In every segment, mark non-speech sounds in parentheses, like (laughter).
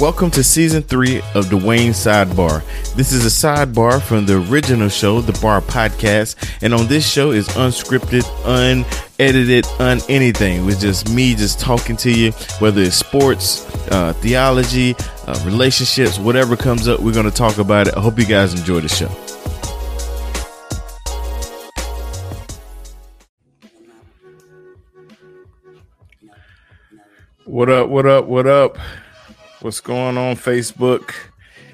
Welcome to season three of Dwayne Sidebar. This is a sidebar from the original show, the Bar Podcast, and on this show is unscripted, unedited, un anything. With just me just talking to you, whether it's sports, uh, theology, uh, relationships, whatever comes up, we're going to talk about it. I hope you guys enjoy the show. What up? What up? What up? What's going on, Facebook?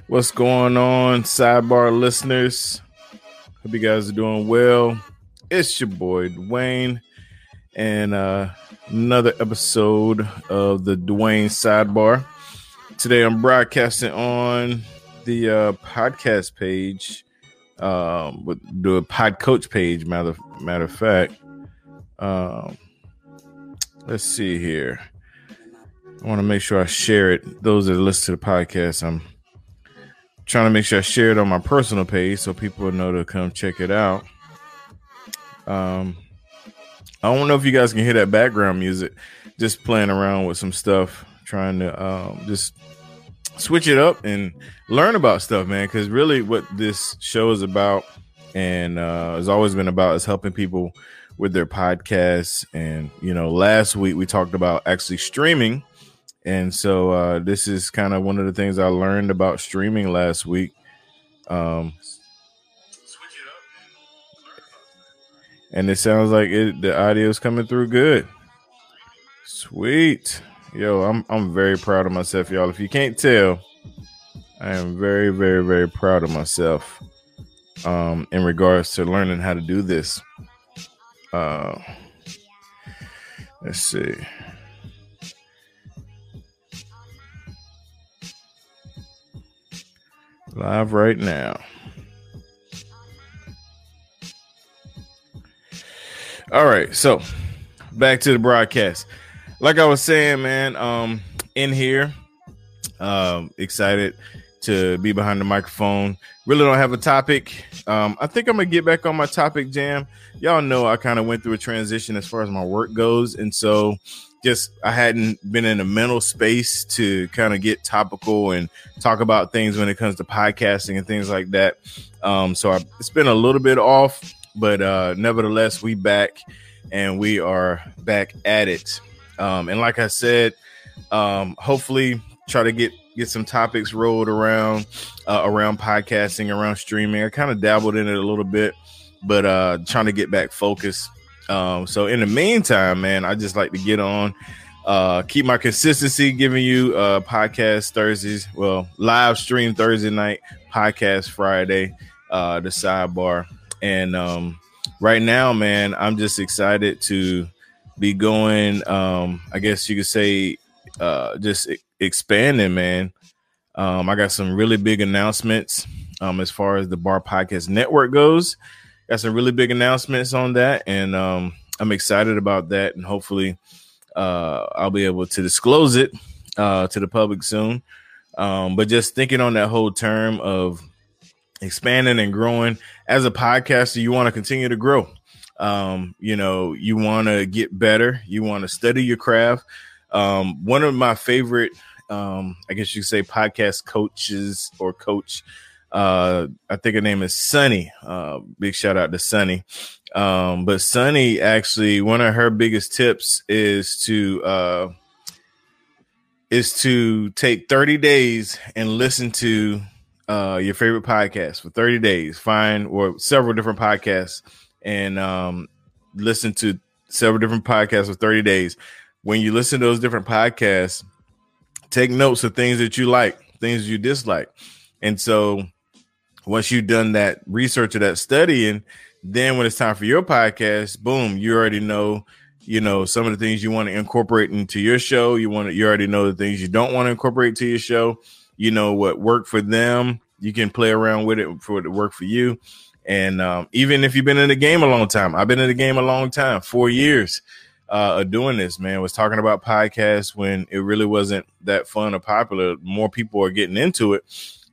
What's going on, sidebar listeners? Hope you guys are doing well. It's your boy Dwayne, and uh, another episode of the Dwayne Sidebar. Today, I'm broadcasting on the uh, podcast page, um, with the Pod Coach page. Matter matter of fact, um, let's see here. I want to make sure I share it. Those that listen to the podcast, I'm trying to make sure I share it on my personal page so people know to come check it out. Um, I don't know if you guys can hear that background music. Just playing around with some stuff, trying to um, just switch it up and learn about stuff, man. Because really, what this show is about, and uh, has always been about, is helping people with their podcasts. And you know, last week we talked about actually streaming and so uh, this is kind of one of the things I learned about streaming last week. Um, and it sounds like it, the audio is coming through good. Sweet, yo, I'm I'm very proud of myself, y'all. If you can't tell, I am very very very proud of myself. Um, in regards to learning how to do this. Uh, let's see. Live right now. All right, so back to the broadcast. Like I was saying, man, um, in here, um, excited to be behind the microphone. Really don't have a topic. Um, I think I'm gonna get back on my topic jam. Y'all know I kind of went through a transition as far as my work goes, and so just I hadn't been in a mental space to kind of get topical and talk about things when it comes to podcasting and things like that. Um, so I, it's been a little bit off, but uh, nevertheless, we back and we are back at it. Um, and like I said, um, hopefully try to get get some topics rolled around uh, around podcasting, around streaming. I kind of dabbled in it a little bit, but uh, trying to get back focused um, so in the meantime, man, I just like to get on, uh, keep my consistency, giving you uh podcast Thursdays, well, live stream Thursday night, podcast Friday, uh, the sidebar, and um, right now, man, I'm just excited to be going. Um, I guess you could say, uh, just expanding, man. Um, I got some really big announcements um, as far as the Bar Podcast Network goes got some really big announcements on that, and um, I'm excited about that. And hopefully, uh, I'll be able to disclose it uh, to the public soon. Um, but just thinking on that whole term of expanding and growing as a podcaster, you want to continue to grow. Um, you know, you want to get better. You want to study your craft. Um, one of my favorite, um, I guess you could say, podcast coaches or coach uh, I think her name is Sunny. Uh, big shout out to Sunny. Um, but Sunny actually, one of her biggest tips is to uh, is to take 30 days and listen to uh, your favorite podcast for 30 days. Find or several different podcasts and um, listen to several different podcasts for 30 days. When you listen to those different podcasts, take notes of things that you like, things you dislike. And so once you've done that research or that studying, then when it's time for your podcast, boom, you already know, you know, some of the things you want to incorporate into your show. You want to, you already know the things you don't want to incorporate to your show. You know what worked for them. You can play around with it for it to work for you. And um, even if you've been in the game a long time, I've been in the game a long time, four years uh, of doing this, man. Was talking about podcasts when it really wasn't that fun or popular. More people are getting into it.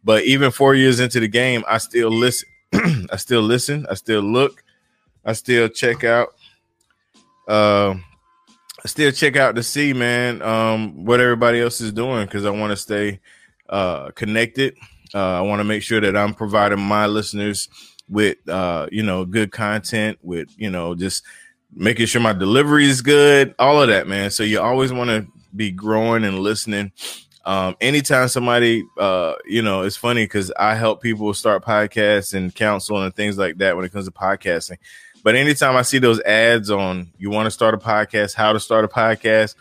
But even four years into the game, I still listen. (clears throat) I still listen. I still look. I still check out. Uh, I still check out to see, man, um, what everybody else is doing because I want to stay uh, connected. Uh, I want to make sure that I'm providing my listeners with uh, you know good content, with you know just making sure my delivery is good, all of that, man. So you always want to be growing and listening. Um, anytime somebody, uh, you know, it's funny because I help people start podcasts and counsel and things like that when it comes to podcasting. But anytime I see those ads on you want to start a podcast, how to start a podcast,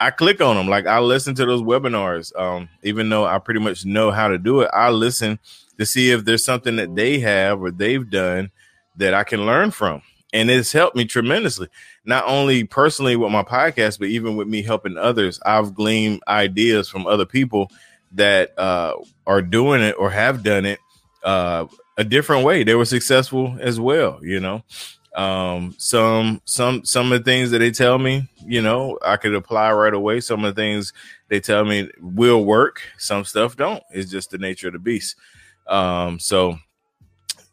I click on them. Like I listen to those webinars. Um, even though I pretty much know how to do it, I listen to see if there's something that they have or they've done that I can learn from. And it's helped me tremendously, not only personally with my podcast, but even with me helping others. I've gleaned ideas from other people that uh, are doing it or have done it uh, a different way. They were successful as well, you know. Um, some some some of the things that they tell me, you know, I could apply right away. Some of the things they tell me will work. Some stuff don't. It's just the nature of the beast. Um, so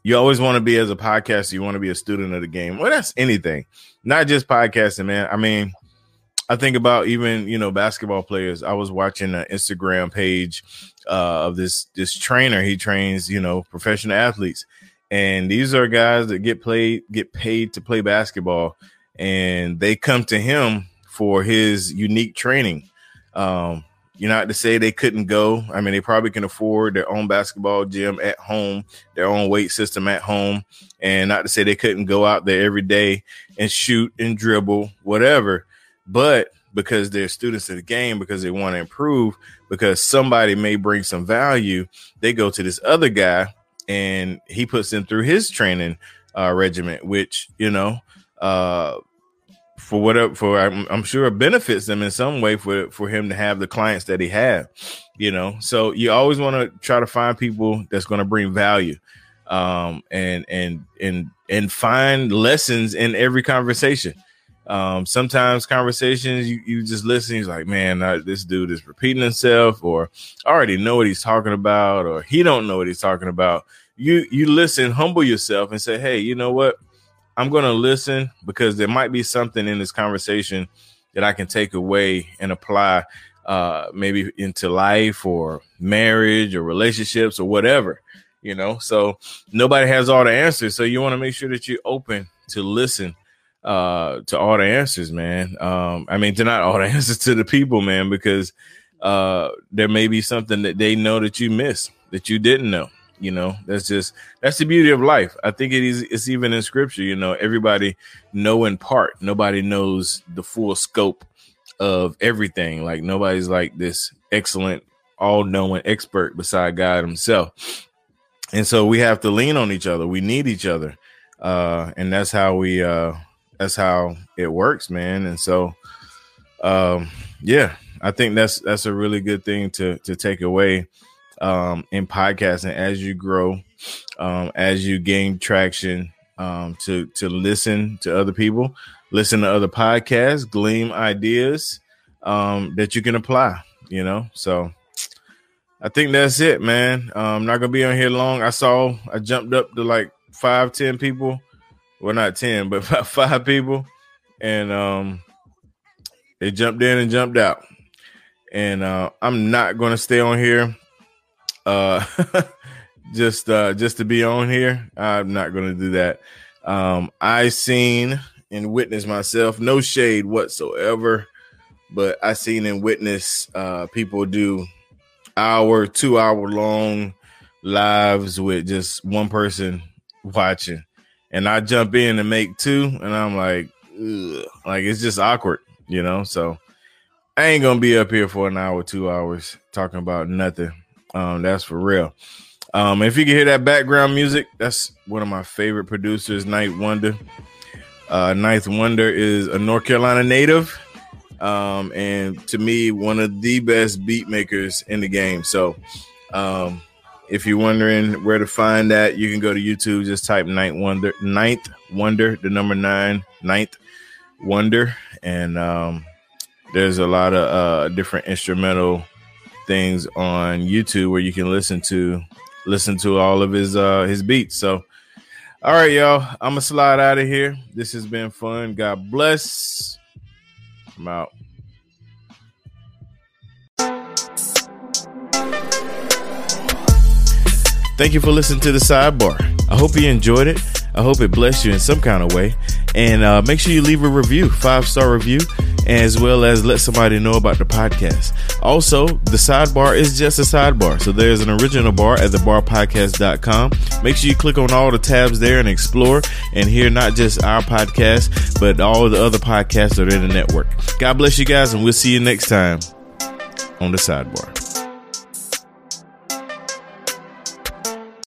you always want to be as a podcaster, you want to be a student of the game. Well, that's anything, not just podcasting, man. I mean, I think about even you know basketball players. I was watching an Instagram page uh, of this this trainer. He trains you know professional athletes, and these are guys that get played get paid to play basketball, and they come to him for his unique training. Um, you're not to say they couldn't go. I mean, they probably can afford their own basketball gym at home, their own weight system at home, and not to say they couldn't go out there every day and shoot and dribble, whatever. But because they're students of the game, because they want to improve, because somebody may bring some value, they go to this other guy and he puts them through his training uh, regiment, which you know uh, for whatever for I'm, I'm, sure it benefits them in some way for for him to have the clients that he have you know? So you always want to try to find people that's going to bring value um and and and and find lessons in every conversation. Um sometimes conversations you, you just listen he's like man I, this dude is repeating himself or I already know what he's talking about or he don't know what he's talking about. You you listen humble yourself and say hey you know what I'm going to listen because there might be something in this conversation that I can take away and apply uh, maybe into life or marriage or relationships or whatever, you know. So nobody has all the answers. So you want to make sure that you're open to listen uh, to all the answers, man. Um, I mean, to not all the (laughs) answers to the people, man, because uh, there may be something that they know that you miss that you didn't know. You know, that's just that's the beauty of life. I think it is it's even in scripture, you know, everybody know in part. Nobody knows the full scope of everything. Like nobody's like this excellent, all-knowing expert beside God himself. And so we have to lean on each other. We need each other. Uh and that's how we uh that's how it works, man. And so um yeah, I think that's that's a really good thing to to take away um, in podcasting as you grow, um, as you gain traction, um, to to listen to other people, listen to other podcasts, glean ideas um, that you can apply. You know, so I think that's it, man. I'm um, not gonna be on here long. I saw I jumped up to like five, ten people. Well, not ten, but (laughs) five people, and um, they jumped in and jumped out. And uh, I'm not gonna stay on here uh (laughs) just uh just to be on here i'm not gonna do that. Um i seen and witnessed myself no shade whatsoever but i seen and witnessed uh people do hour two hour long lives with just one person watching. And i jump in and make two and i'm like Ugh. like it's just awkward you know? So i ain't gonna be up here for an hour two hours talking about nothing um, that's for real. Um, if you can hear that background music, that's one of my favorite producers, Ninth Wonder. Uh, Ninth Wonder is a North Carolina native, um, and to me, one of the best beat makers in the game. So, um, if you're wondering where to find that, you can go to YouTube. Just type Ninth Wonder, Ninth Wonder, the number nine, Ninth Wonder, and um, there's a lot of uh, different instrumental things on YouTube where you can listen to listen to all of his uh his beats. So all right, y'all. I'm gonna slide out of here. This has been fun. God bless. I'm out. Thank you for listening to the sidebar. I hope you enjoyed it. I hope it blessed you in some kind of way. And uh, make sure you leave a review, five star review, as well as let somebody know about the podcast. Also, the sidebar is just a sidebar. So there's an original bar at thebarpodcast.com. Make sure you click on all the tabs there and explore and hear not just our podcast, but all the other podcasts that are in the network. God bless you guys, and we'll see you next time on the sidebar.